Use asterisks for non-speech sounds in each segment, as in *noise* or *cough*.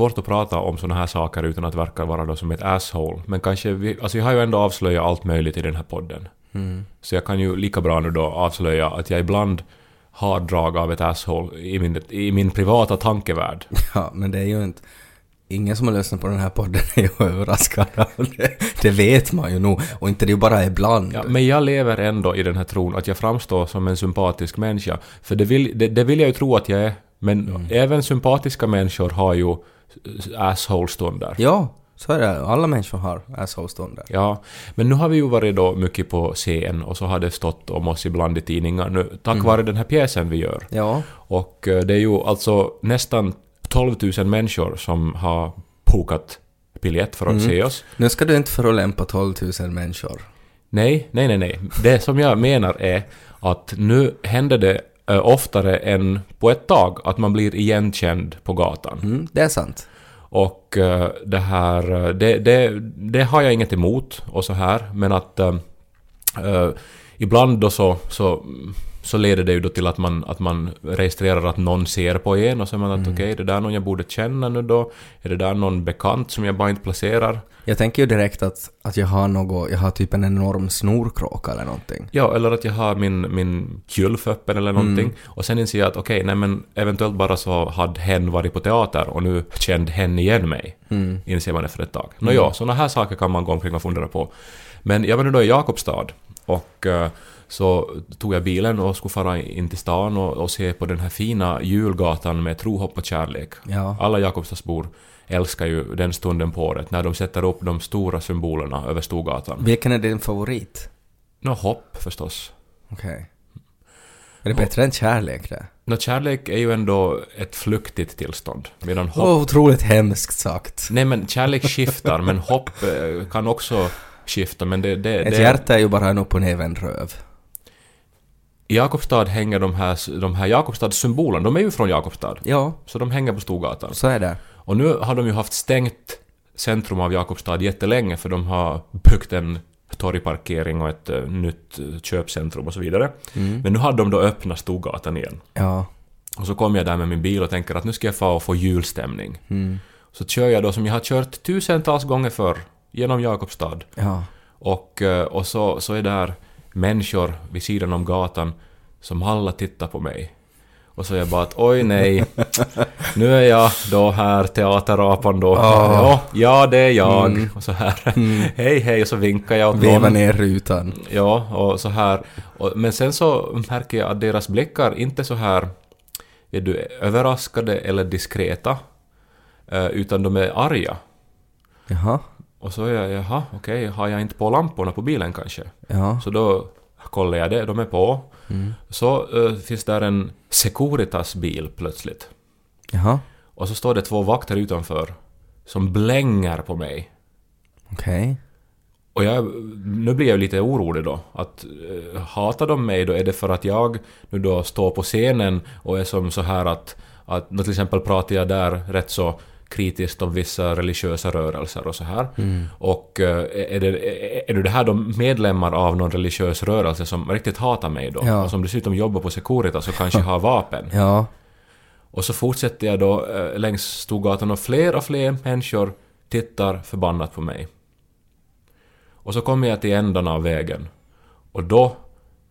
svårt att prata om såna här saker utan att verka vara då som ett asshole. Men kanske vi, alltså jag har ju ändå avslöjat allt möjligt i den här podden. Mm. Så jag kan ju lika bra nu då avslöja att jag ibland har drag av ett asshole i min, i min privata tankevärld. *laughs* Ja, men det är ju inte... Ingen som har lyssnat på den här podden är ju *laughs* överraskad av det. Det vet man ju nog. Och inte det är ju bara ibland. Ja, men jag lever ändå i den här tron att jag framstår som en sympatisk människa. För det vill, det, det vill jag ju tro att jag är. Men även sympatiska människor har ju asshole-stunder. Ja, så är det. Alla människor har asshole-stunder. Ja, men nu har vi ju varit då mycket på scen och så har det stått om oss ibland i tidningar nu tack vare den här pjäsen vi gör. Ja. Och eh, det är ju alltså nästan 12 000 människor som har bokat biljett för att se oss. Nu ska du inte förolämpa 12 000 människor. Nej, nej, nej, nej. Det som jag menar är att nu händer det oftare än på ett tag att man blir igenkänd på gatan. Mm, det är sant. Och eh, det här, eh, det, det, det har jag inget emot och så här, men att eh, eh, ibland då så, så, så leder det ju då till att man, att man registrerar att någon ser på en och så är man att okej, är det där någon jag borde känna nu då? Är det där någon bekant som jag bara inte placerar? Jag tänker ju direkt att, att jag har något, jag har typ en enorm snorkråka eller någonting. Ja, eller att jag har min, min kylf öppen eller någonting. Och sen inser jag att okej, nej men eventuellt bara så hade hen varit på teater och nu kände hen igen mig. Inser man efter ett tag. Nå ja, sådana här saker kan man gå omkring och fundera på. Men jag var nu då i Jakobstad och eh, så tog jag bilen och skulle fara in till stan och, och se på den här fina julgatan med tro, hopp och kärlek. Ja. Alla Jakobstadsbor älskar ju den stunden på året när de sätter upp de stora symbolerna över Storgatan. Vilken är din favorit? Nå, hopp förstås. Okej. Är det bättre än kärlek det? Nå, kärlek är ju ändå ett flyktigt tillstånd. Medan hopp... Åh, otroligt hemskt sagt. Nej men kärlek skiftar, men hopp eh, kan också skifta. Men det... det, Ett det hjärta är ju bara en upp och nervänd röv. I Jakobstad hänger de här, de här Jakobstadssymbolerna, de är ju från Jakobstad. Ja, Så de hänger på Storgatan. så är det. Och nu har de ju haft stängt centrum av Jakobstad jättelänge för de har byggt en torgparkering och ett eh, nytt eh, köpcentrum och så vidare. Men nu har de då öppnat Storgatan igen. Ja. Och så kommer jag där med min bil och tänker att nu ska jag få och få julstämning. Så kör jag då som jag har kört tusentals gånger förr genom Jakobstad. Ja. Och, eh, och så, så är där människor vid sidan om gatan som alla tittar på mig. Och så är jag bara att oj nej, *laughs* nu är jag då här teaterapan då. Ja, ja det är jag. Och så här, *laughs* hej hej och så vinkar jag åt Veva ner rutan. Ja, och så här. Och, men sen så märker jag att deras blickar inte så här är du överraskade eller diskreta, eh, utan de är arga. Jaha. Och så är jag, jaha, okej, har jag inte på lamporna på bilen kanske? Ja. Så då kollar jag det, de är på. Så eh, finns där en Securitas-bil plötsligt. Jaha. Och så står det två vakter utanför som blänger på mig. Okej. Och jag, nu blir jag lite orolig då. Att eh, hatar de mig då? Är det för att jag nu då står på scenen och är som så här att, att till exempel pratar jag där rätt så kritiskt om vissa religiösa rörelser och så här. Och eh, är det, är, är det här då medlemmar av någon religiös rörelse som riktigt hatar mig då? Ja. Och som dessutom jobbar på Securitas och kanske har vapen? Ja. Och så fortsätter jag då eh, längs Storgatan och fler och fler människor tittar förbannat på mig. Och så kommer jag till ändan av vägen. Och då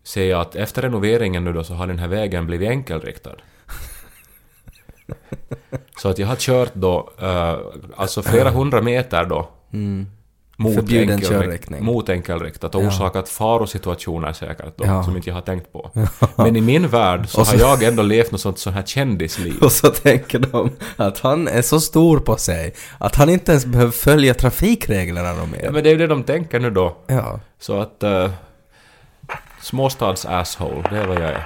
ser jag att efter renoveringen nu då så har den här vägen blivit enkelriktad. Så att jag har kört då, eh, alltså flera hundra meter då. Mot, Förbjuden enkelrikt- körriktning. mot enkelriktat och Ja. orsakat farosituationer säkert då, Ja. som inte jag har tänkt på. Men i min värld så, så- har jag ändå levt något sånt, sånt här kändisliv. Och så tänker de att han är så stor på sig att han inte ens behöver följa trafikreglerna någon Ja, mer. men det är ju det de tänker nu då. Ja. Så att... Uh, småstads asshole, det är vad jag är.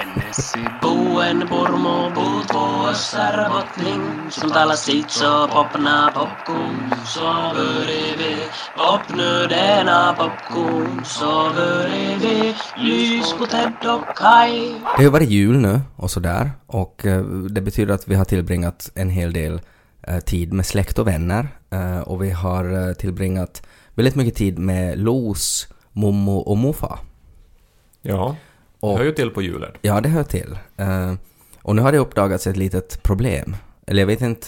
Ennesi buen purmo puut vuossar botning, som talar sitt så popna popcorn, så vi popnödena popcorn, så vi lys på Ted och Kai. Det har varit jul nu och sådär och eh, det betyder att vi har tillbringat en hel del eh, tid med släkt och vänner eh, och vi har tillbringat väldigt mycket tid med Los, Mommo och Mofa. Ja. Och- hör ju till på julen. Ja, det hör till. Eh, och nu har det uppdagats ett litet problem. Eller jag vet inte.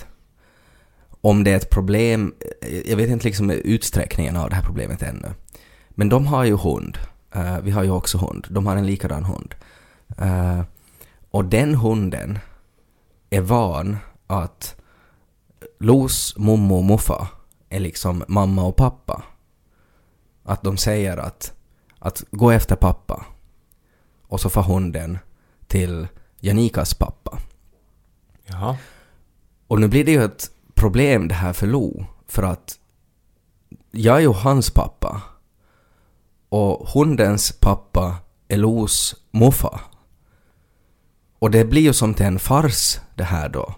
om det är ett problem, eh, jag vet inte liksom utsträckningen av det här problemet ännu. Men de har ju hund. Eh, vi har ju också hund. De har en likadan hund. Eh, och den hunden är van att Los mommo och muffa är liksom mamma och pappa. Att de säger att, att gå efter pappa. Och så får hunden till Janikas pappa. Jaha. Och nu blir det ju ett problem det här för Lo. För att jag är ju hans pappa. Och hundens pappa är Los muffa. Och det blir ju som till en fars det här då.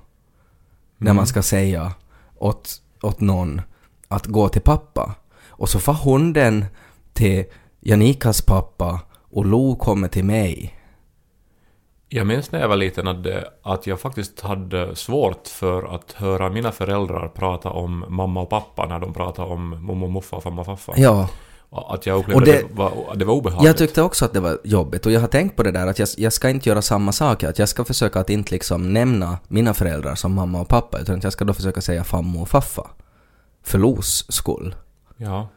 När man ska säga åt, åt någon att gå till pappa. Och så får hunden till Janikas pappa och Lo kommer till mig. Jag minns när jag var liten att, det, att jag faktiskt hade svårt för att höra mina föräldrar prata om mamma och pappa när de pratade om mommo och muffa och farmor och farfar. Ja, Att jag upplevde Och det- det, var, det var obehagligt. jag tyckte också att det var jobbigt och jag har tänkt på det där att jag, jag ska inte göra samma sak, att jag ska försöka att inte liksom nämna mina föräldrar som mamma och pappa utan att jag ska då försöka säga fammo och faffa. För Los skull. Ja.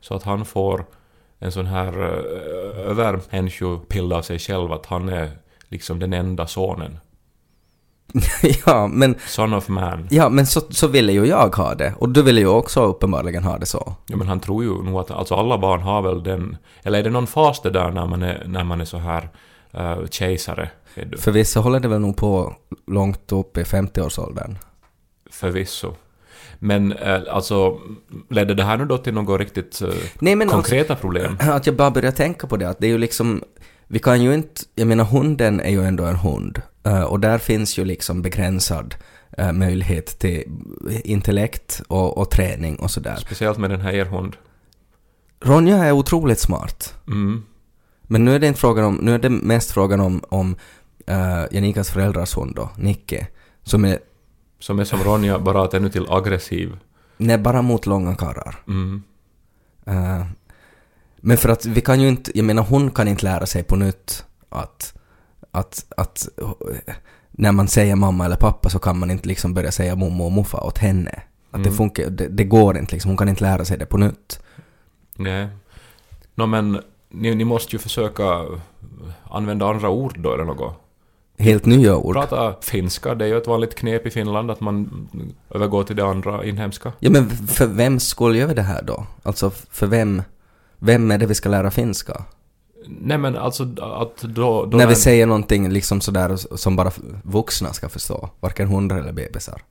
Så att han får en sån här uh, övermänniskobild av sig själv att han är liksom den enda sonen. *laughs* ja, men, Son of man. ja, men så, så ville ju jag ha det och du ville ju också uppenbarligen ha det så. Ja, men han tror ju nog att alltså alla barn har väl den... Eller är det någon fas det där när man är, när man är så här uh, kejsare? Är du? För vissa håller det väl nog på långt upp i 50-årsåldern. Förvisso. Men eh, alltså, ledde det här nu då till något riktigt eh, Nej, men konkreta problem? *clears throat* Att jag bara börjar tänka på det, att det är ju liksom, vi kan ju inte, jag menar hunden är ju ändå en hund. eh, och där finns ju liksom begränsad eh, möjlighet till intellekt och, och träning och sådär. Speciellt med den här er hund. Ronja är otroligt smart. Mm. Men nu är det inte frågan om, nu är det mest frågan om, om uh, Janikas föräldrars hund då, Nicke, som är, Som är som Ronja, bara att ännu till aggressiv. nej bara mot långa karrar. Mm. Eh, men för att vi kan ju inte, jag menar hon kan inte lära sig på nytt att, att, att eh, när man säger mamma eller pappa så kan man inte liksom börja säga mommo och muffa åt henne. Att det Mm. funkar, det, det går inte liksom, hon kan inte lära sig det på nytt. Nej. Nå men, ni, ni måste ju försöka använda andra ord då eller något. Helt nya ord. Prata finska, det är ju ett vanligt knep i Finland att man övergår till det andra inhemska. Ja men för vem skulle göra det här då? Alltså för vem, vem är det vi ska lära finska? Nej men alltså att då... då när vi säger någonting liksom sådär som bara vuxna ska förstå, varken hundar eller bebisar.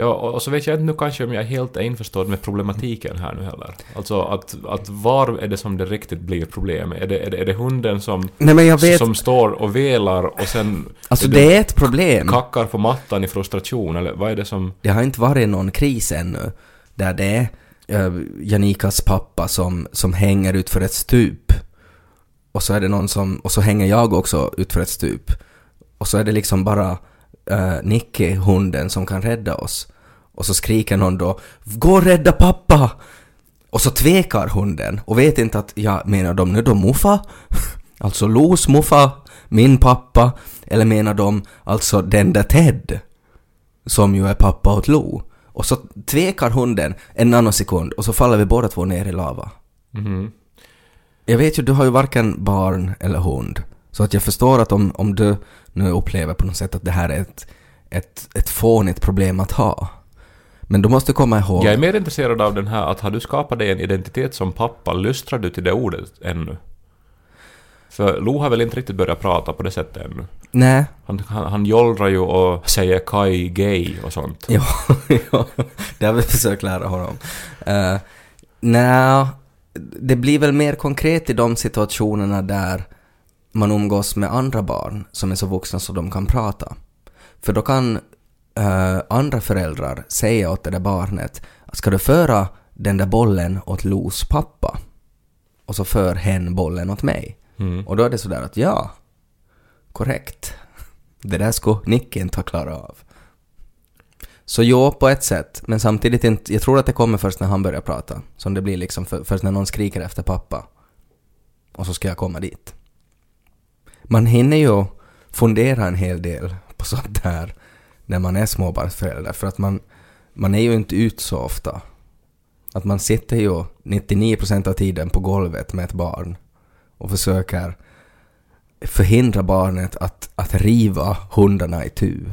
Ja, och så vet jag inte nu kanske om jag är helt införstådd med problematiken här nu heller. Alltså att, att var är det som det riktigt blir problem? Är det, är det, är det hunden som, Nej vet, som står och velar och sen alltså är det är ett problem. kackar på mattan i frustration? Eller vad är det som... Det har inte varit någon kris ännu där det är eh, Janikas pappa som, som hänger ut för ett stup. Och så är det någon som, och så hänger jag också ut för ett stup. Och så är det liksom bara uh, Nicky, hunden, som kan rädda oss. Och så skriker någon då ”Gå och rädda pappa!” Och så tvekar hunden och vet inte att, ja, menar de nu då muffa? *laughs* Alltså Los muffa, min pappa, eller menar de alltså den där Ted? som ju är pappa åt Lo. Och så tvekar hunden en nanosekund och så faller vi båda två ner i lava. Mhm. Jag vet ju, du har ju varken barn eller hund. Så att jag förstår att om, om du nu upplever på något sätt att det här är ett, ett, ett fånigt problem att ha. Men du måste komma ihåg... Jag är mer intresserad av den här att har du skapat dig en identitet som pappa, lystrar du till det ordet ännu? För Lo har väl inte riktigt börjat prata på det sättet ännu. Nej. Han, han, han jollrar ju och säger Kai gay och sånt. Ja, *laughs* ja, det har vi försökt lära honom. Uh, Nej, det blir väl mer konkret i de situationerna där man umgås med andra barn som är så vuxna så de kan prata. För då kan eh, andra föräldrar säga åt det där barnet att ska du föra den där bollen åt Los pappa? Och så för hen bollen åt mig. Mm. Och då är det sådär att ja, korrekt. Det där skulle Nicky inte ha klarat av. Så jo, på ett sätt. Men samtidigt inte, jag tror att det kommer först när han börjar prata. Som det blir liksom för, först när någon skriker efter pappa. Och så ska jag komma dit. Man hinner ju fundera en hel del på sånt där när man är småbarnsförälder. För att man, man är ju inte ut så ofta. Att man sitter ju 99% av tiden på golvet med ett barn och försöker förhindra barnet att, att riva hundarna i tu.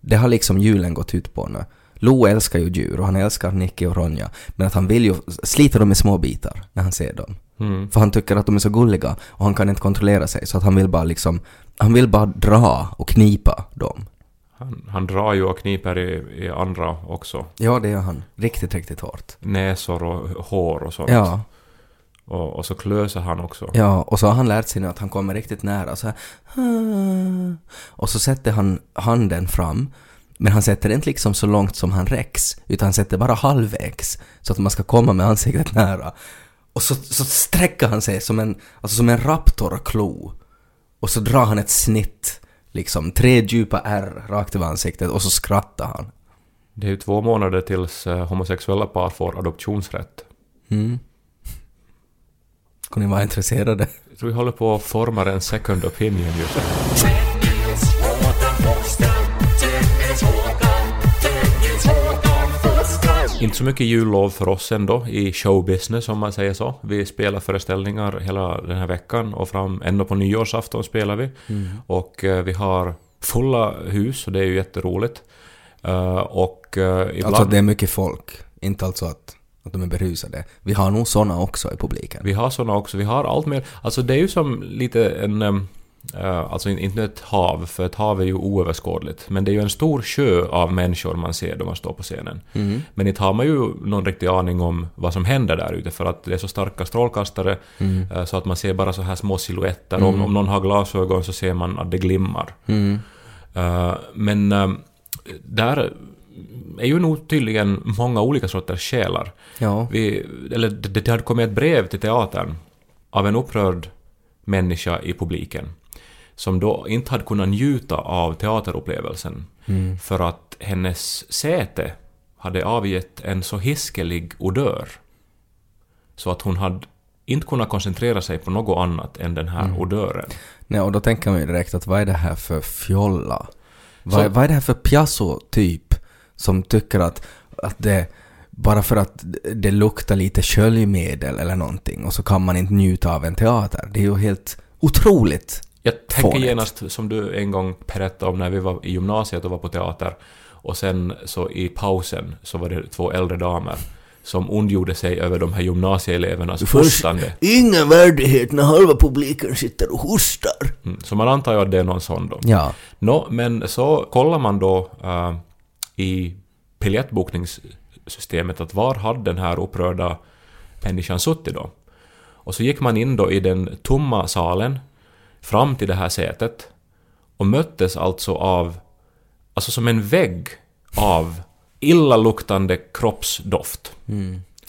Det har liksom julen gått ut på nu. Lo älskar ju djur och han älskar Nicky och Ronja, men att han vill ju slita dem i små bitar när han ser dem. Mm. För han tycker att de är så gulliga och han kan inte kontrollera sig så att han vill bara liksom, han vill bara dra och knipa dem. Han, han drar ju och kniper i, i andra också. Ja, det gör han. Riktigt, riktigt hårt. Näsor och hår och sånt. Ja, Och, och så klöser han också. ja, och så har han lärt sig nu att han kommer riktigt nära så här. "Ah." Och så sätter han handen fram, men han sätter inte liksom så långt som han räcks, utan han sätter bara halvvägs, så att man ska komma med ansiktet nära. Och så, så sträcker han sig som en, alltså som en raptorklo. Och så drar han ett snitt, liksom tre djupa R rakt över ansiktet och så skrattar han. Det är ju två månader tills eh, homosexuella par får adoptionsrätt. Mm. Skulle ni vara intresserade? Jag tror vi håller på att forma en second opinion just nu. Inte så mycket jullov för oss ändå i showbusiness om man säger så. Vi spelar föreställningar hela den här veckan och fram ända på nyårsafton spelar vi. Och eh, vi har fulla hus och det är ju jätteroligt. Eh, och eh, ibland... Alltså det är mycket folk, inte alltså att, att de är berusade. Vi har nog såna också i publiken. Vi har såna också, vi har allt mer. Alltså det är ju som lite en... eh, alltså in- inte ett hav, för ett hav är ju oöverskådligt. Men det är ju en stor sjö av människor man ser då man står på scenen. Men inte har man ju någon riktig aning om vad som händer där ute för att det är så starka strålkastare eh, så att man ser bara så här små silhuetter. Om, om någon har glasögon så ser man att det glimmar. Mm. Eh, men eh, där är ju nog tydligen många olika sorters själar. Ja. Vi, eller det, det hade kommit ett brev till teatern av en upprörd människa i publiken som då inte hade kunnat njuta av teaterupplevelsen för att hennes säte hade avgett en så hiskelig odör så att hon hade inte kunnat koncentrera sig på något annat än den här odören. Nej, och då tänker man ju direkt att vad är det här för fjolla? Vad, Så- vad är det här för piasso-typ som tycker att, att det bara för att det luktar lite sköljmedel eller någonting och så kan man inte njuta av en teater. Det är ju helt otroligt. Jag tänker Fånigt. genast, som du en gång berättade om när vi var i gymnasiet och var på teater, och sen så i pausen så var det två äldre damer som ondgjorde sig över de här gymnasieelevernas hostande. Ingen värdighet när halva publiken sitter och hostar. Mm, Så man antar ju att det är någon sån då. Ja. Nå, men så kollar man då äh, i biljettbokningssystemet att var hade den här upprörda människan suttit då? Och så gick man in då i den tomma salen fram till det här sätet och möttes alltså av, alltså som en vägg av illaluktande kroppsdoft.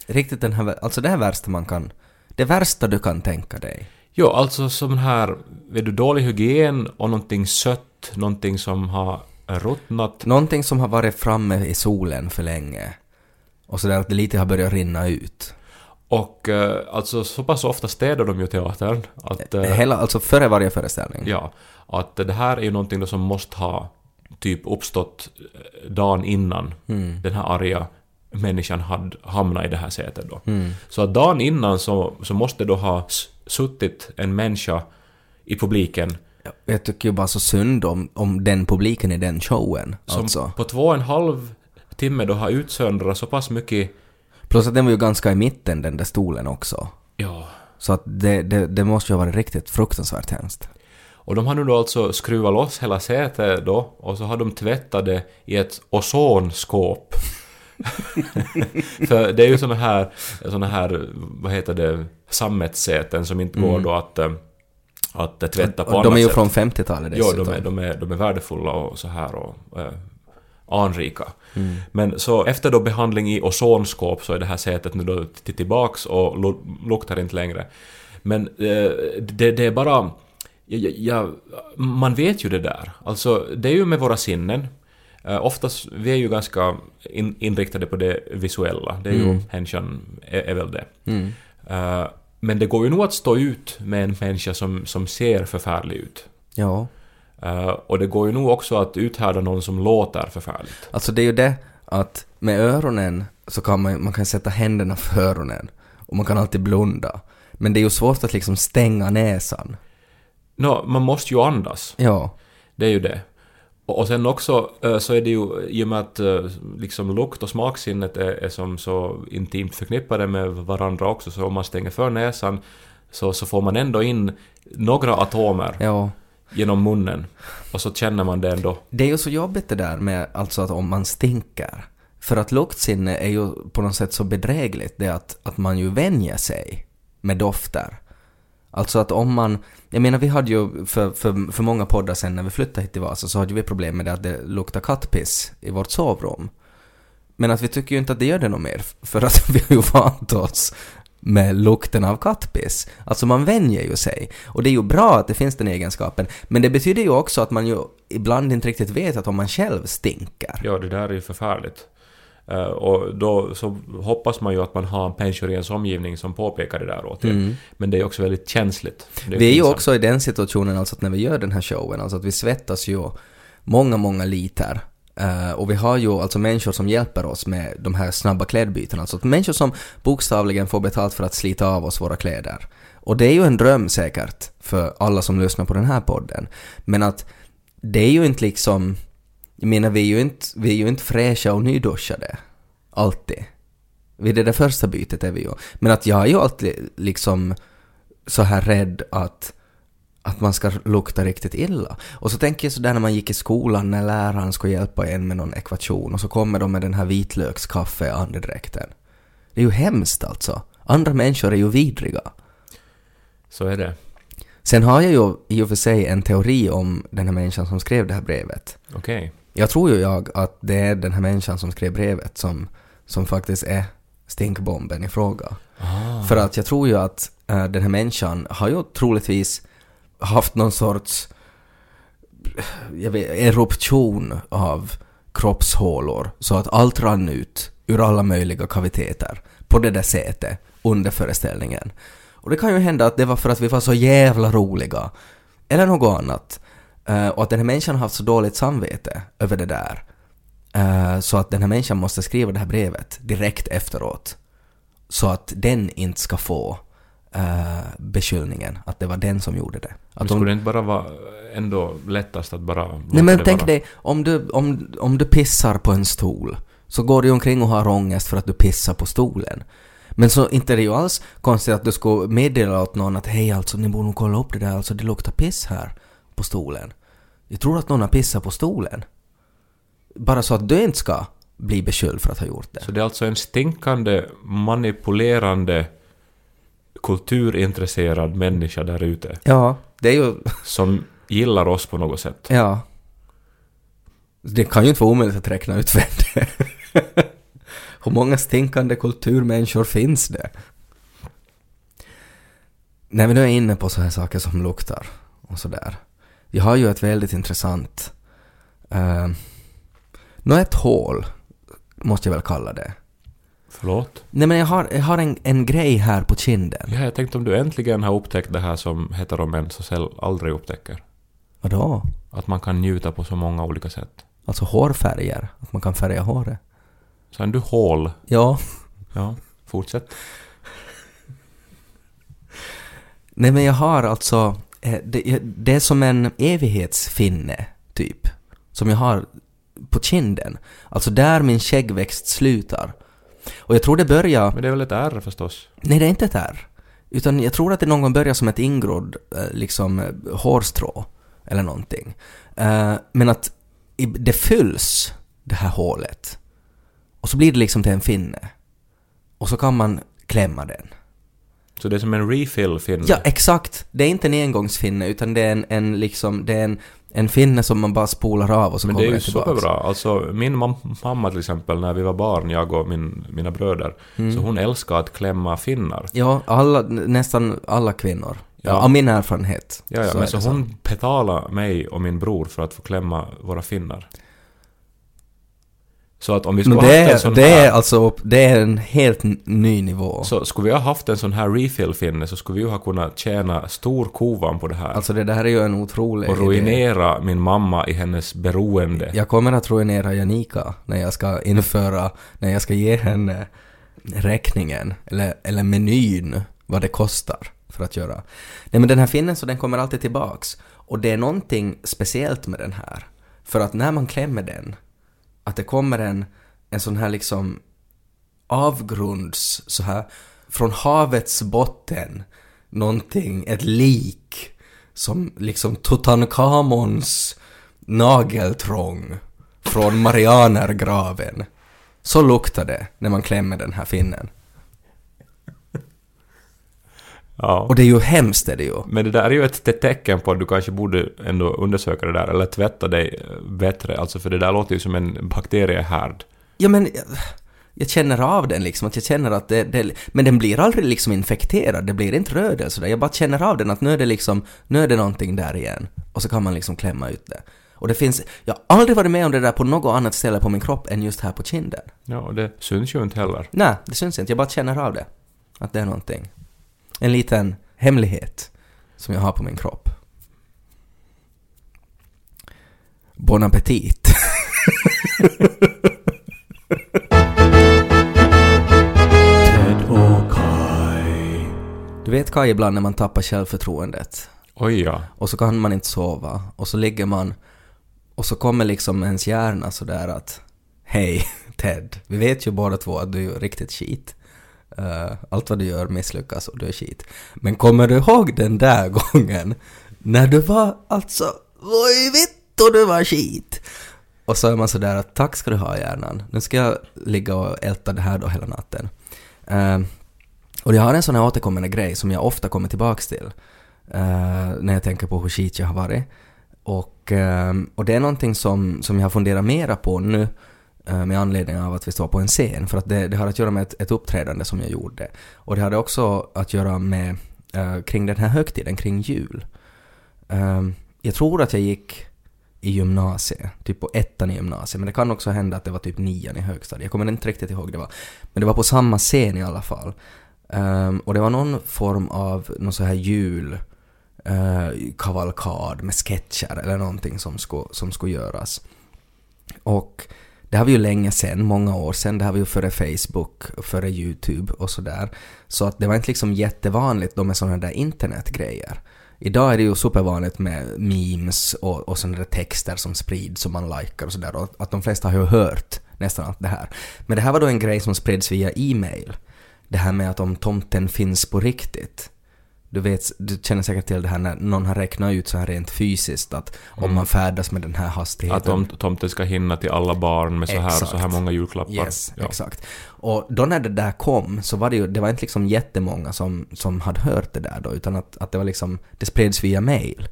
Riktigt den här, alltså det här värsta man kan, det värsta du kan tänka dig. Jo, alltså som här, vet du, dålig hygien och någonting sött, någonting som har ruttnat. Någonting som har varit framme i solen för länge. Och sådär att det lite har börjat rinna ut. Och eh, alltså så pass ofta städar de ju teatern att... eh, Hela, alltså före varje föreställning. ja, att det här är ju någonting som måste ha typ uppstått eh, dagen innan den här arga människan hade hamnat i det här sätet då. Så att dagen innan så, så måste då ha suttit en människa i publiken Jag tycker ju bara så synd om, om den publiken i den showen. som Alltså. på två och en halv timme då har utsöndrat så pass mycket... Plus att den var ju ganska i mitten den där stolen också. Ja, Så att det, det, det måste ju ha varit riktigt fruktansvärt hemskt. Och de har nu då alltså skruvat loss hela sätet då och så har de tvättat det i ett ozonskåp. *laughs* För det är ju såna här, såna här, vad heter det, sammetssäten som inte går då att, eh, att tvätta på Och annat de är ju sätt. från 50-talet Jo, dessutom. de är, de, är, de är värdefulla och så här och eh, anrika. Mm. Men så efter då behandling i ozonskåp så är det här sätet nu då till tillbaks och lu- luktar inte längre. Men eh, det, det är bara... Ja, ja, man vet ju det där. Alltså, det är ju med våra sinnen. Eh, oftast, vi är ju ganska in, inriktade på det visuella. Det är ju människan är, är väl det. Eh, men det går ju nog att stå ut med en människa som, som ser förfärlig ut. Ja. Eh, och det går ju nog också att uthärda någon som låter förfärligt. Alltså det är ju det att med öronen så kan man, man kan sätta händerna för öronen och man kan alltid blunda. Men det är ju svårt att liksom stänga näsan. Nå, man måste ju andas. Ja. Det är ju det. Och och sen också eh, så är det ju i och med att eh, liksom lukt och smaksinnet är, är som så intimt förknippade med varandra också så om man stänger för näsan så, så får man ändå in några atomer Ja genom munnen och så känner man det ändå. Det är ju så jobbigt det där med alltså att om man stinker. För att luktsinne är ju på något sätt så bedrägligt det att, att man ju vänjer sig med dofter. Alltså att om man, jag menar vi hade ju för, för, för många poddar sen när vi flyttade hit till Vasa så hade vi problem med det att det luktar kattpiss i vårt sovrum. Men att vi tycker ju inte att det gör det något mer för att *laughs* vi har ju vant oss med lukten av kattpiss. Alltså man vänjer ju sig. Och det är ju bra att det finns den egenskapen. Men det betyder ju också att man ju ibland inte riktigt vet att om man själv stinker. Ja, det där är ju förfärligt. Eh, och då så hoppas man ju att man har en pensionär i ens omgivning som påpekar det där åt er. Men det är också väldigt känsligt. Det Vi är ju också i den situationen alltså att när vi gör den här showen, alltså att vi svettas ju många, många liter. Uh, och vi har ju alltså människor som hjälper oss med de här snabba klädbytena. Alltså människor som bokstavligen får betalt för att slita av oss våra kläder. Och det är ju en dröm säkert för alla som lyssnar på den här podden. Men att det är ju inte liksom... Jag menar, vi är ju inte, vi är ju inte fräscha och nyduschade. Alltid. Vid det där första bytet är vi ju. Men att jag är ju alltid liksom så här rädd att, att man ska lukta riktigt illa. Och så tänker jag sådär när man gick i skolan när läraren ska hjälpa en med någon ekvation och så kommer de med den här vitlökskaffe-andedräkten. Det är ju hemskt alltså. Andra människor är ju vidriga. Så är det. Sen har jag ju i och för sig en teori om den här människan som skrev det här brevet. Okej. Jag tror ju jag att det är den här människan som skrev brevet som, som faktiskt är stinkbomben i fråga. Ah. För att jag tror ju att eh, den här människan har ju troligtvis haft någon sorts jag vet, eruption av kroppshålor så att allt rann ut ur alla möjliga kaviteter på det där sätet under föreställningen. Och det kan ju hända att det var för att vi var så jävla roliga. Eller något annat. Eh, och att den här människan har haft så dåligt samvete över det där. Eh, så att den här människan måste skriva det här brevet direkt efteråt. Så att den inte ska få uh, beskyllningen att det var den som gjorde det. Men Att skulle de, det inte bara vara ändå lättast att bara nej men tänk vara? dig, om du, om, om du pissar på en stol så går du omkring och har ångest för att du pissar på stolen. Men så inte är det ju alls konstigt att du ska meddela åt någon att hej alltså ni borde nog kolla upp det där, alltså det luktar piss här på stolen. Jag tror att någon har pissat på stolen. Bara så att du inte ska bli beskylld för att ha gjort det. Så det är alltså en stinkande, manipulerande, kulturintresserad människa där ute Ja, det är ju... som gillar oss på något sätt. Ja. Det kan ju inte vara omöjligt att räkna ut vem det är. *laughs* Hur många stinkande kulturmänniskor finns det? När vi nu är inne på så här saker som luktar och sådär. Jag har ju ett väldigt intressant... Uh, Nå ett hål, måste jag väl kalla det. Förlåt? Nej men jag har, jag har en, en grej här på kinden. Ja, jag tänkte om du äntligen har upptäckt det här som heteromän så säl aldrig upptäcker. Vadå? Att man kan njuta på så många olika sätt. Alltså hårfärger? Att man kan färga håret? Sen du hål. Ja. Ja, fortsätt. Nej men jag har alltså, eh, det, det är som en evighetsfinne, typ. Som jag har på kinden. Alltså där min skäggväxt slutar. Och jag tror det börjar... Men det är väl ett R förstås? Nej, det är inte ett R. Utan jag tror att det någon gång börjar som ett ingrodd, eh, liksom, eh, hårstrå. Eller någonting. Eh, Men att det fylls, det här hålet. Och så blir det liksom till en finne. Och så kan man klämma den. Så det är som en refill-finne? Ja, exakt. Det är inte en engångsfinne utan det är en, en liksom, det är en, en finne som man bara spolar av och så Men det kommer är ju superbra. Alltså min mam- mamma till exempel, när vi var barn, jag och min, mina bröder, Mm. så hon älskar att klämma finnar. Ja, alla, nästan alla kvinnor. Ja. Av min erfarenhet. Ja, ja, så men så det så. hon betalade mig och min bror för att få klämma våra finnar. Så att om vi skulle Men det, haft en är, sån det här... är alltså det är en helt ny nivå. Så skulle vi ha haft en sån här refill-finne så skulle vi ju ha kunnat tjäna stor kovan på det här. Alltså det där är ju en otrolig och idé. ruinera min mamma i hennes beroende. Jag kommer att ruinera Janika när jag ska införa, när jag ska ge henne räkningen, eller, eller menyn, vad det kostar för att göra. Nej men den här finnen så den kommer alltid tillbaks. Och det är någonting speciellt med den här. För att när man klämmer den, att det kommer en, en sån här liksom avgrunds, så här, från havets botten, någonting, ett lik, som liksom Tutankhamons nageltrång från Marianergraven. Så luktar det när man klämmer den här finnen. Ja. Och det är ju hemskt är det ju. Men det där är ju ett te- tecken på att du kanske borde ändå undersöka det där, eller tvätta dig eh, bättre, alltså för det där låter ju som en bakteriehärd. Ja men jag, jag känner av den liksom, att jag känner att det, det... Men den blir aldrig liksom infekterad, det blir inte röd eller sådär. Jag bara känner av den att nu är det liksom, nu är det någonting där igen. Och så kan man liksom klämma ut det. Och det finns, jag har aldrig varit med om det där på något annat ställe på min kropp än just här på kinden. Ja, och det syns ju inte heller. Nej, det syns inte, jag bara känner av det. Att det är någonting. En liten hemlighet som jag har på min kropp. Bon appetit! Du vet Kaj ibland när man tappar självförtroendet Oj ja. och så kan man inte sova och så ligger man och så kommer liksom ens hjärna sådär att Hej Ted, vi vet ju båda två att du är riktigt skit. Eh, allt vad du gör misslyckas och du är skit. Men kommer du ihåg den där *laughs* gången när du var alltså, oj vitt och du var skit? Och så är man sådär att tack ska du ha hjärnan, nu ska jag ligga och älta det här då hela natten. Uh, och jag har en sån här återkommande grej som jag ofta kommer tillbaks till uh, när jag tänker på hur skit jag har varit. Och, och det är någonting som, som jag har funderat mera på nu Eh, med anledning av att vi står på en scen. För att det, det har att göra med ett, ett uppträdande som jag gjorde. Och det hade också att göra med uh, kring den här högtiden, kring jul. Um, jag tror att jag gick i gymnasiet, typ på ettan i gymnasiet, men det kan också hända att det var typ nian i högstadiet. Jag kommer inte riktigt ihåg det var. Men det var på samma scen i alla fall. Um, och det var någon form av någon så här julkavalkad eh, uh, med sketcher eller någonting som skulle, som skulle göras. Och det här var ju länge sedan, många år sedan, det här var ju före Facebook, före YouTube och sådär. Så att det var inte liksom jättevanligt då med sådana där internetgrejer. Idag är det ju supervanligt med memes och, och sådana där texter som sprids och man likar och sådär och att de flesta har ju hört nästan allt det här. Men det här var då en grej som spreds via e-mail. Det här med att om tomten finns på riktigt. Du vet, du känner säkert till det här när någon har räknat ut så här rent fysiskt att om man färdas med den här hastigheten. Att om tomten ska hinna till alla barn med så här och så här många julklappar. Yes, ja. exakt. Och då när det där kom så var det ju, det var inte liksom jättemånga som, som hade hört det där då, utan att, att det var liksom, det spreds via mail.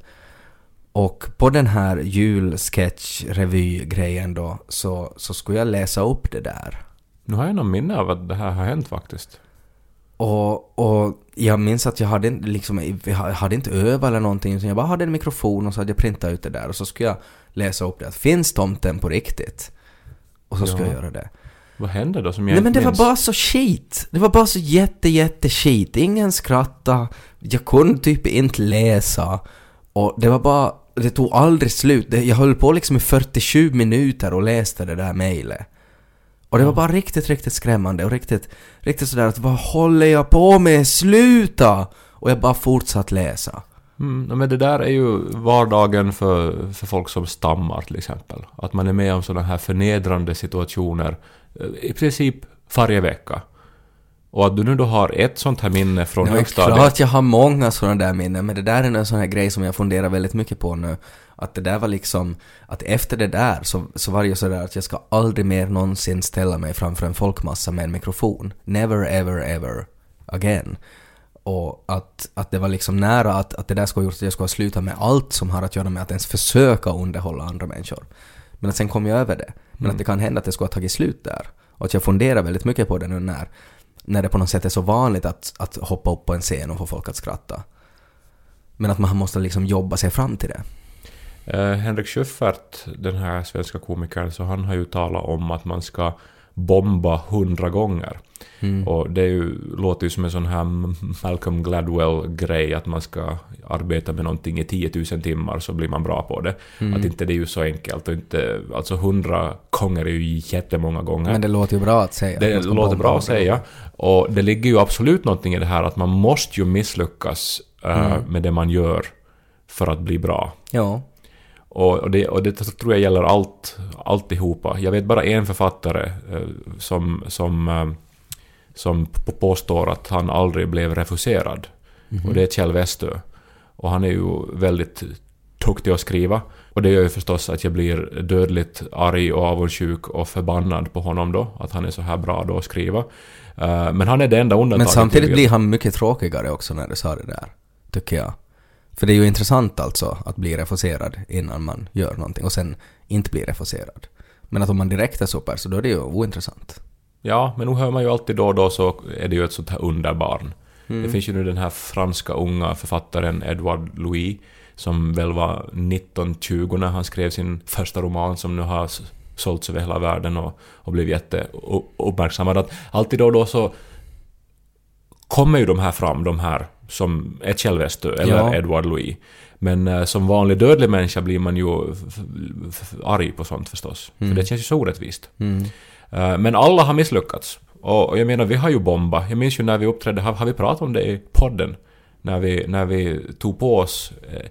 Och på den här julsketch-revy-grejen då så, så skulle jag läsa upp det där. Nu har jag någon minne av att det här har hänt faktiskt. Och, och jag minns att jag hade, inte liksom, jag hade inte övat eller någonting, utan jag bara hade en mikrofon och så hade jag printat ut det där och så skulle jag läsa upp det. Att finns tomten på riktigt? Och så skulle Ja. jag göra det. Vad hände då som jag Nej men det var minns? bara så skit. Det var bara så jätte, jätte skit. Ingen skratta. Jag kunde typ inte läsa. Och det var bara, det tog aldrig slut. Jag höll på liksom i 47 minuter och läste det där mejlet. Och det var bara riktigt, riktigt skrämmande och riktigt, riktigt sådär att vad håller jag på med? Sluta! Och jag bara fortsatt läsa. Mm, men det där är ju vardagen för, för folk som stammar till exempel. Att man är med om sådana här förnedrande situationer eh, i princip varje vecka. Och att du nu då har ett sånt här minne från Det är högstadiet. klart jag har många sådana där minnen, men det där är en sån här grej som jag funderar väldigt mycket på nu. Att det där var liksom, att efter det där så, så var det ju sådär att jag ska aldrig mer någonsin ställa mig framför en folkmassa med en mikrofon. Never ever ever again. Och att, att det var liksom nära att, att det där skulle ha gjort att jag skulle ha slutat med allt som har att göra med att ens försöka underhålla andra människor. Men att sen kom jag över det. Men att det kan hända att det skulle ha tagit slut där. Och att jag funderar väldigt mycket på det nu när, när det på något sätt är så vanligt att, att hoppa upp på en scen och få folk att skratta. Men att man måste liksom jobba sig fram till det. Eh, Henrik Schyffert, den här svenska komikern, så han har ju talat om att man ska bomba hundra gånger. Mm. Och det är ju, låter ju som en sån här Malcolm Gladwell-grej att man ska arbeta med någonting i 10 000 timmar så blir man bra på det. Mm. Att inte det är ju så enkelt. Och inte, alltså hundra gånger är ju jättemånga gånger. Men det låter ju bra att säga. Det låter bra att säga. Och det ligger ju absolut någonting i det här att man måste ju misslyckas eh, Mm. med det man gör för att bli bra. Ja. Och, och, det, och det tror jag gäller allt, alltihopa. Jag vet bara en författare eh, som, som, eh, som påstår att han aldrig blev refuserad. Och det är Kjell Westö. Och han är ju väldigt duktig att skriva. Och det gör ju förstås att jag blir dödligt arg och avundsjuk och förbannad på honom då. Att han är så här bra då att skriva. Eh, men han är det enda undantaget. Men samtidigt blir han mycket tråkigare också när du sa det där. Tycker jag. För det är ju intressant alltså att bli refuserad innan man gör någonting och sen inte bli refuserad. Men att om man direkt är super så då är det ju ointressant. Ja, men nu hör man ju alltid då och då så är det ju ett sånt här underbarn. Mm. Det finns ju nu den här franska unga författaren Edouard Louis som väl var 1920 när han skrev sin första roman som nu har sålts över hela världen och, och blivit jätteuppmärksammad. Att alltid då och då så kommer ju de här fram, de här som är Kjell Westö eller Ja. Edouard Louis. Men eh, som vanlig dödlig människa blir man ju arg på sånt förstås. För det känns ju så orättvist. Mm. Eh, Men alla har misslyckats. Och och jag menar, vi har ju bombat. Jag minns ju när vi uppträdde, har, har vi pratat om det i podden? När vi, när vi tog på oss eh,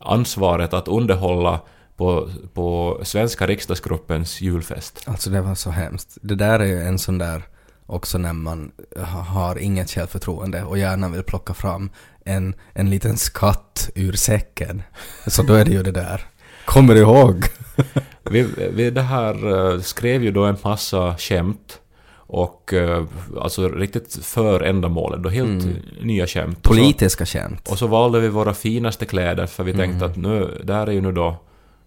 ansvaret att underhålla på, på svenska riksdagsgruppens julfest. Alltså det var så hemskt. Det där är ju en sån där också när man ha- har inget självförtroende och gärna vill plocka fram en, en liten skatt ur säcken. Så då är det ju det där. Kommer du ihåg? *laughs* Vi, vi det här eh, skrev ju då en massa skämt och eh, alltså riktigt för ändamålet, då helt nya skämt. Och så- Politiska skämt. Och så valde vi våra finaste kläder för vi tänkte Mm. att nu, där är ju nu då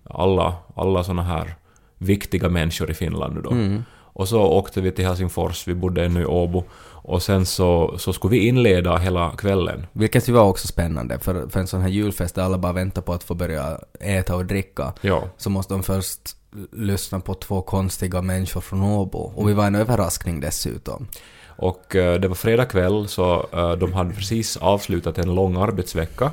alla, alla såna här viktiga människor i Finland nu då. Mm. Och så åkte vi till Helsingfors, vi bodde ännu i Åbo. Och sen så, så skulle vi inleda hela kvällen. Vilket ju var också spännande för, för en sån här julfest där alla bara väntar på att få börja äta och dricka. Ja. Så måste de först lyssna på två konstiga människor från Åbo. Och vi var en överraskning dessutom. Och eh, det var fredag kväll så eh, de hade precis avslutat en lång arbetsvecka.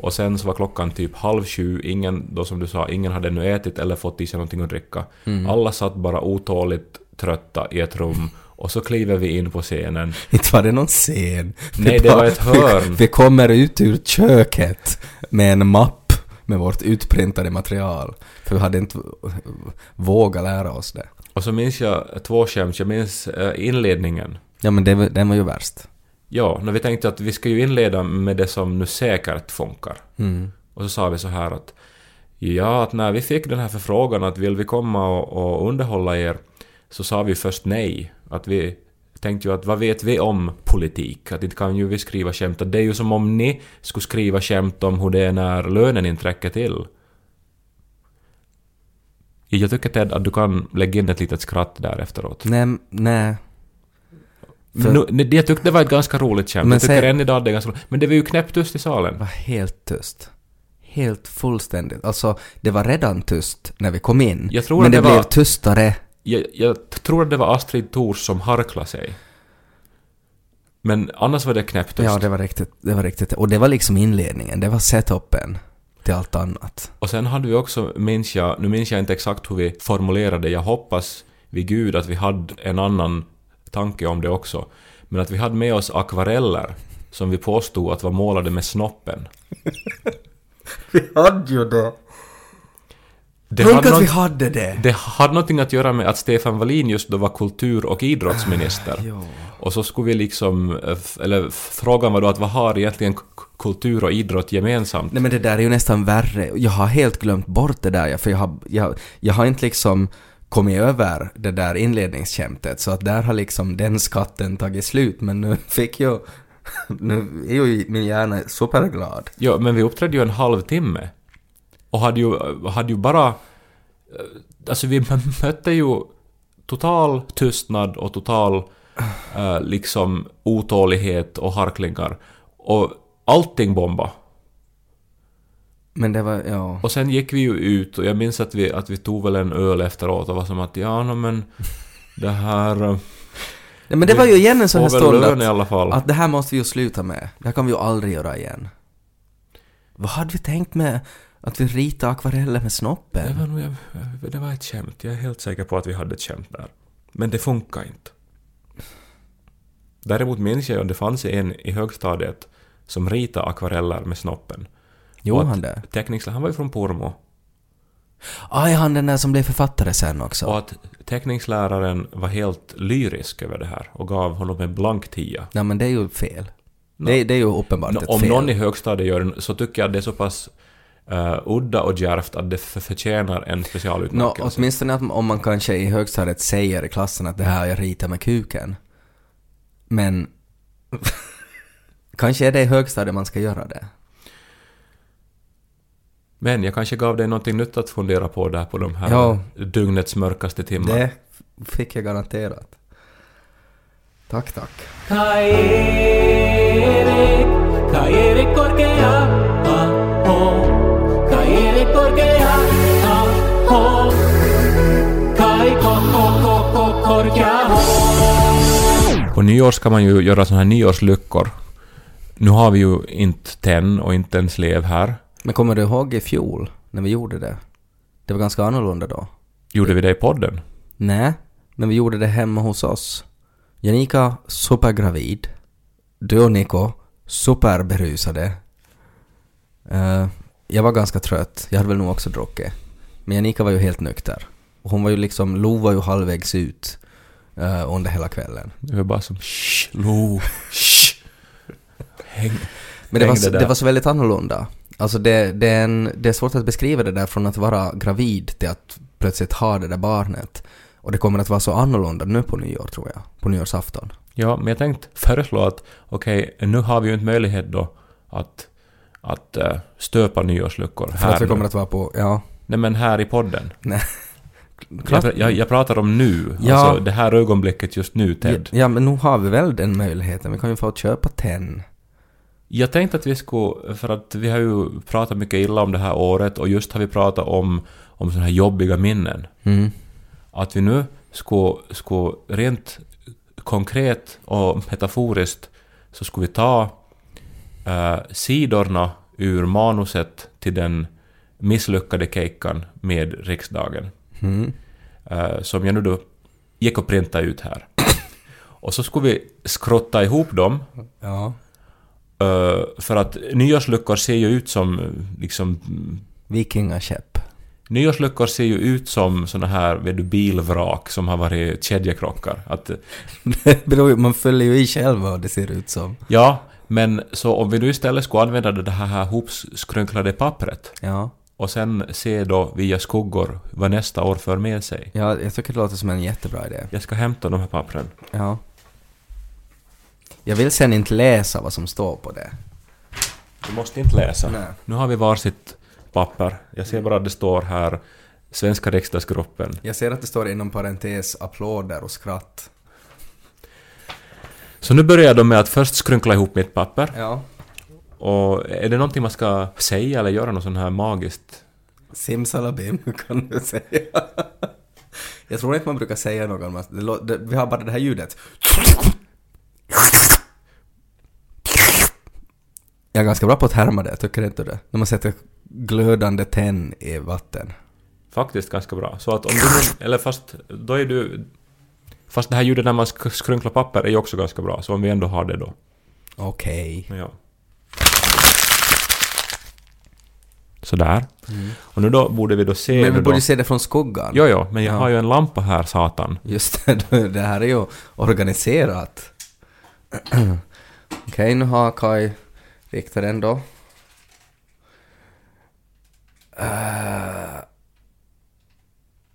Och sen så var klockan typ halv sju, ingen, då som du sa, ingen hade ännu ätit eller fått i sig någonting att dricka. Alla satt bara otåligt trötta i ett rum. Och så kliver vi in på scenen. Inte var det någon scen. Nej, det var ett hörn. Vi kommer ut ur köket med en mapp med vårt utprintade material. För vi hade inte vågat lära oss det. Och så minns jag två skämt. Jag minns eh, inledningen. Ja men det, den var ju värst. Ja, när vi tänkte att vi ska ju inleda med det som nu säkert funkar. Mm. Och så sa vi så här att ja, att när vi fick den här förfrågan att vill vi komma och, och underhålla er så sa vi först nej. Att vi tänkte ju att vad vet vi om politik? Att inte kan ju vi skriva skämt. Att det är ju som om ni skulle skriva skämt om hur det är när lönen inte räcker till. Jag tycker Ted att du kan lägga in ett litet skratt där efteråt. Nej, nej. För- Nu, jag tyckte det var ett ganska roligt skämt. Men jag tycker säg- än idag det är ganska roligt. Men det var ju knäpptyst i salen. Det var helt tyst. Helt fullständigt. Alltså, det var redan tyst när vi kom in. Jag tror men det, det blev var- tystare. Jag, jag tror att det var Astrid Thors som harklade sig. Men annars var det knäpptyst. Ja, det var riktigt. Det var riktigt. Och det var liksom inledningen. Det var setupen till allt annat. Och sen hade vi också, minns jag, nu minns jag inte exakt hur vi formulerade, jag hoppas vid gud att vi hade en annan tanke om det också. Men att vi hade med oss akvareller som vi påstod att var målade med snoppen. *laughs* Vi hade ju det. Det Tänk att vi hade det. det hade någonting att göra med att Stefan Wallin just då var kultur och idrottsminister. Ja. Och så skulle vi liksom, eh, eller frågan var då att vad har egentligen kultur och idrott gemensamt? Nej men det där är ju nästan värre. Jag har helt glömt bort det där, för jag har, jag, jag har inte liksom kommit över det där inledningsskämtet, så att där har liksom den skatten tagit slut, men nu fick jag... *laughs* Nu är ju min hjärna superglad. Ja, men vi uppträdde ju en halvtimme. Och hade ju, hade ju bara... eh, Alltså vi *laughs* mötte ju total tystnad och total eh, liksom otålighet och harklingar. Och allting bomba. Men det var, ja. Och sen gick vi ju ut och jag minns att vi, att vi tog väl en öl efteråt och var som att ja, no, men det här... eh, Nej, men det var ju igen en sån här stund att, alla fall. att det här måste vi ju sluta med. Det här kan vi ju aldrig göra igen. Vad hade vi tänkt med att vi ritade akvareller med snoppen? Det var, nog, jag, jag- det var ett skämt. Jag är helt säker på att vi hade ett skämt där. Men det funkar inte. Däremot minns jag att det fanns en i högstadiet som ritade akvareller med snoppen. Och han det? Teckningsläraren, han var ju från Pormo. Aj, han den där som blev författare sen också. Och att teckningsläraren var helt lyrisk över det här och gav honom en blank tia. Nej men det är ju fel. Det, det är ju uppenbart ett Om fel. någon i högstadiet gör det så tycker jag att det är så pass eh, udda och djärvt att det för- förtjänar en Nå, specialutmärkelse. åtminstone att om man kanske i högstadiet säger i klassen att det här jag ritat med kuken. Men *laughs* kanske är det i högstadiet man ska göra det. Men jag kanske gav dig någonting nytt att fundera på där på de här Ja. dygnets mörkaste timmar. Det fick jag garanterat. Tack, tack. Kai-Erik, Kai-Erik ho. På nyår ska man ju göra såna här nyårslyckor. Nu har vi ju inte tenn och inte en slev här. Men kommer du ihåg i fjol när vi gjorde det? Det var ganska annorlunda då. Gjorde vi det i podden? Nej, men vi gjorde det hemma hos oss. Janika supergravid. Du och Niko superberusade. Eh, jag var ganska trött. Jag hade väl nog också druckit. Men Janika var ju helt nykter. Och hon var ju liksom, Lo var ju halvvägs ut eh, under hela kvällen. Det var bara som shh, Lo, shh. Häng. Men det var, så, det var så väldigt annorlunda. Alltså det, det, är en, det är svårt att beskriva det där från att vara gravid till att plötsligt ha det där barnet. Och det kommer att vara så annorlunda nu på nyår tror jag. På nyårsafton. Ja, men jag tänkte föreslå att okej, nu har vi ju inte möjlighet då att, att eh, stöpa nyårsluckor För här att vi kommer nu. att vara på, ja. Nej men här i podden. Nej. Klart. Jag, jag, pratar om nu, Ja. alltså det här ögonblicket just nu, Ja, Ted. ja, men nu har vi väl den möjligheten. Vi kan ju få köpa tenn. Jag tänkte att vi skulle, för att vi har ju pratat mycket illa om det här året och just har vi pratat om, om sådana här jobbiga minnen. Mm. Att vi nu skulle, skulle rent konkret och metaforiskt så skulle vi ta eh, sidorna ur manuset till den misslyckade kejkan med riksdagen. Mm. eh, som jag nu då gick och printade ut här. Och så skulle vi skrotta ihop dem Ja. eh, för att nyårsluckor ser ju ut som eh, liksom Vikingaskepp. Nyårsluckor ser ju ut som såna här vet du, bilvrak som har varit kedjekrockar. Att, *laughs* Det beror ju- man följer ju i själv vad det ser ut som. ja, men så om vi nu istället skulle använda det här hopskrynklade pappret Ja. Och sen se då via skuggor vad nästa år för med sig. Ja, jag tycker det låter som en jättebra idé. Jag ska hämta de här pappren. Ja. Jag vill sen inte läsa vad som står på det. Du måste inte läsa. Nej. Nu har vi varsitt papper. Jag ser bara att det står här Svenska riksdagsgruppen. Jag ser att det står inom parentes applåder och skratt. Så nu börjar jag då med att först skrynkla ihop mitt papper. Ja. Och är det någonting man ska säga eller göra något sånt här magiskt? Simsalabim *laughs* kan du säga. Jag tror inte man brukar säga något vi har bara det här ljudet. Jag är ganska bra på att härma det, tycker inte det? När man sätter glödande tenn i vatten. Faktiskt ganska bra. Så att om du eller fast då är du... Fast det här ljudet när man sk- skrynklar papper är ju också ganska bra, så om vi ändå har det då. Okej. Ja. Sådär. Och nu då borde vi då se Men vi borde då... se det från skuggan. Jo, jo, men jag Ja. har ju en lampa här, satan. Just det, *laughs* det här är ju organiserat. *clears throat* Okej, nu har Kai riktat den då. Eh,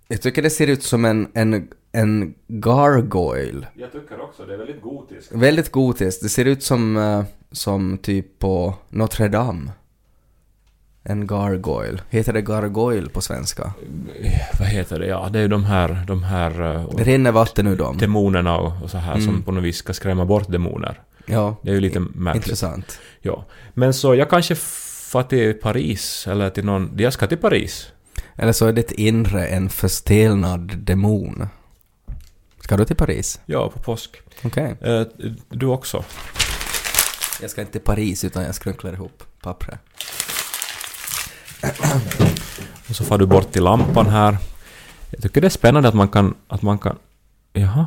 jag tycker det ser ut som en, en, en gargoyle. Jag tycker också, det är väldigt gotiskt. Väldigt gotiskt. Det ser ut som, eh, som typ på Notre Dame. En gargoyle. Heter det gargoyle på svenska? Vad heter det? Ja, det är ju de här, de här eh, Det rinner vatten ur dem. demonerna och, och så här Mm. som på något vis ska skrämma bort demoner. Ja, Det är ju lite märkligt. intressant. Ja. Men så jag kanske f- fara till Paris eller till någon... Jag ska till Paris. Eller så är ditt inre en förstelnad demon. Ska du till Paris? Ja, på påsk. Okej. Eh, du också. Jag ska inte till Paris utan jag skrynklar ihop pappret. Och så far du bort till lampan här. Jag tycker det är spännande att man kan... Att man kan jaha?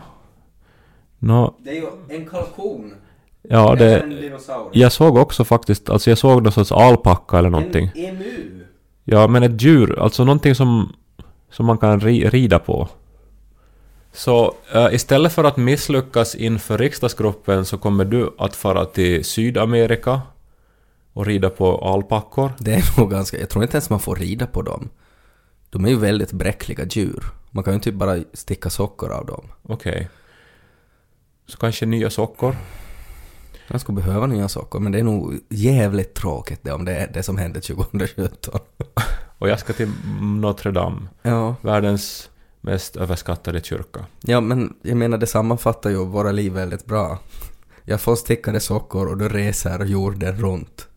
Nå, Det är ju en kalkon. ja det... dinosaurie. Jag såg också faktiskt, alltså jag såg någon sorts alpacka eller någonting. emu. Ja, men ett djur, alltså någonting som, som man kan ri, rida på. Så eh, istället för att misslyckas inför riksdagsgruppen så kommer du att fara till Sydamerika och rida på alpackor. Det är nog ganska... Jag tror inte ens man får rida på dem. De är ju väldigt bräckliga djur. Man kan ju typ bara sticka sockor av dem. Okej. Så kanske nya sockor. Jag skulle behöva nya sockor, men det är nog jävligt tråkigt det om det är det som hände 2017. *laughs* Och jag ska till Notre Dame, Ja. världens mest överskattade kyrka. Ja, men jag menar det sammanfattar ju våra liv väldigt bra. Jag får stickade sockor och du reser jorden runt.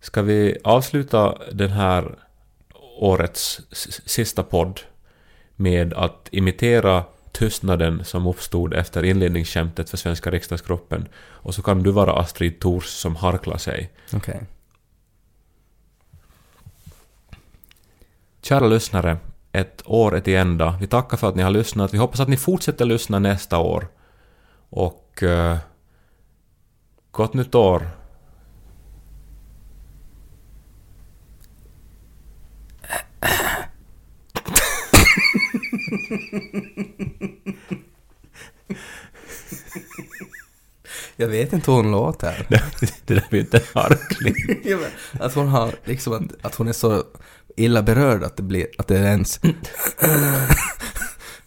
Ska vi avsluta den här årets sista podd med att imitera tystnaden som uppstod efter inledningsskämtet för svenska riksdagsgruppen och så kan du vara Astrid Thors som harklar sig. Okej. Kära lyssnare, ett år är till ända. Vi tackar för att ni har lyssnat. Vi hoppas att ni fortsätter lyssna nästa år. Och... Uh, gott nytt år! Jag vet inte hur hon låter. *laughs* det där blir inte *laughs* men att hon har liksom att, att hon är så illa berörd att det blir, att det är ens... *laughs*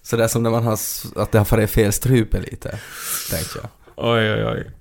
Sådär som när man har, att det har farit fel strupe lite, tänkte jag. Oj, oj, oj.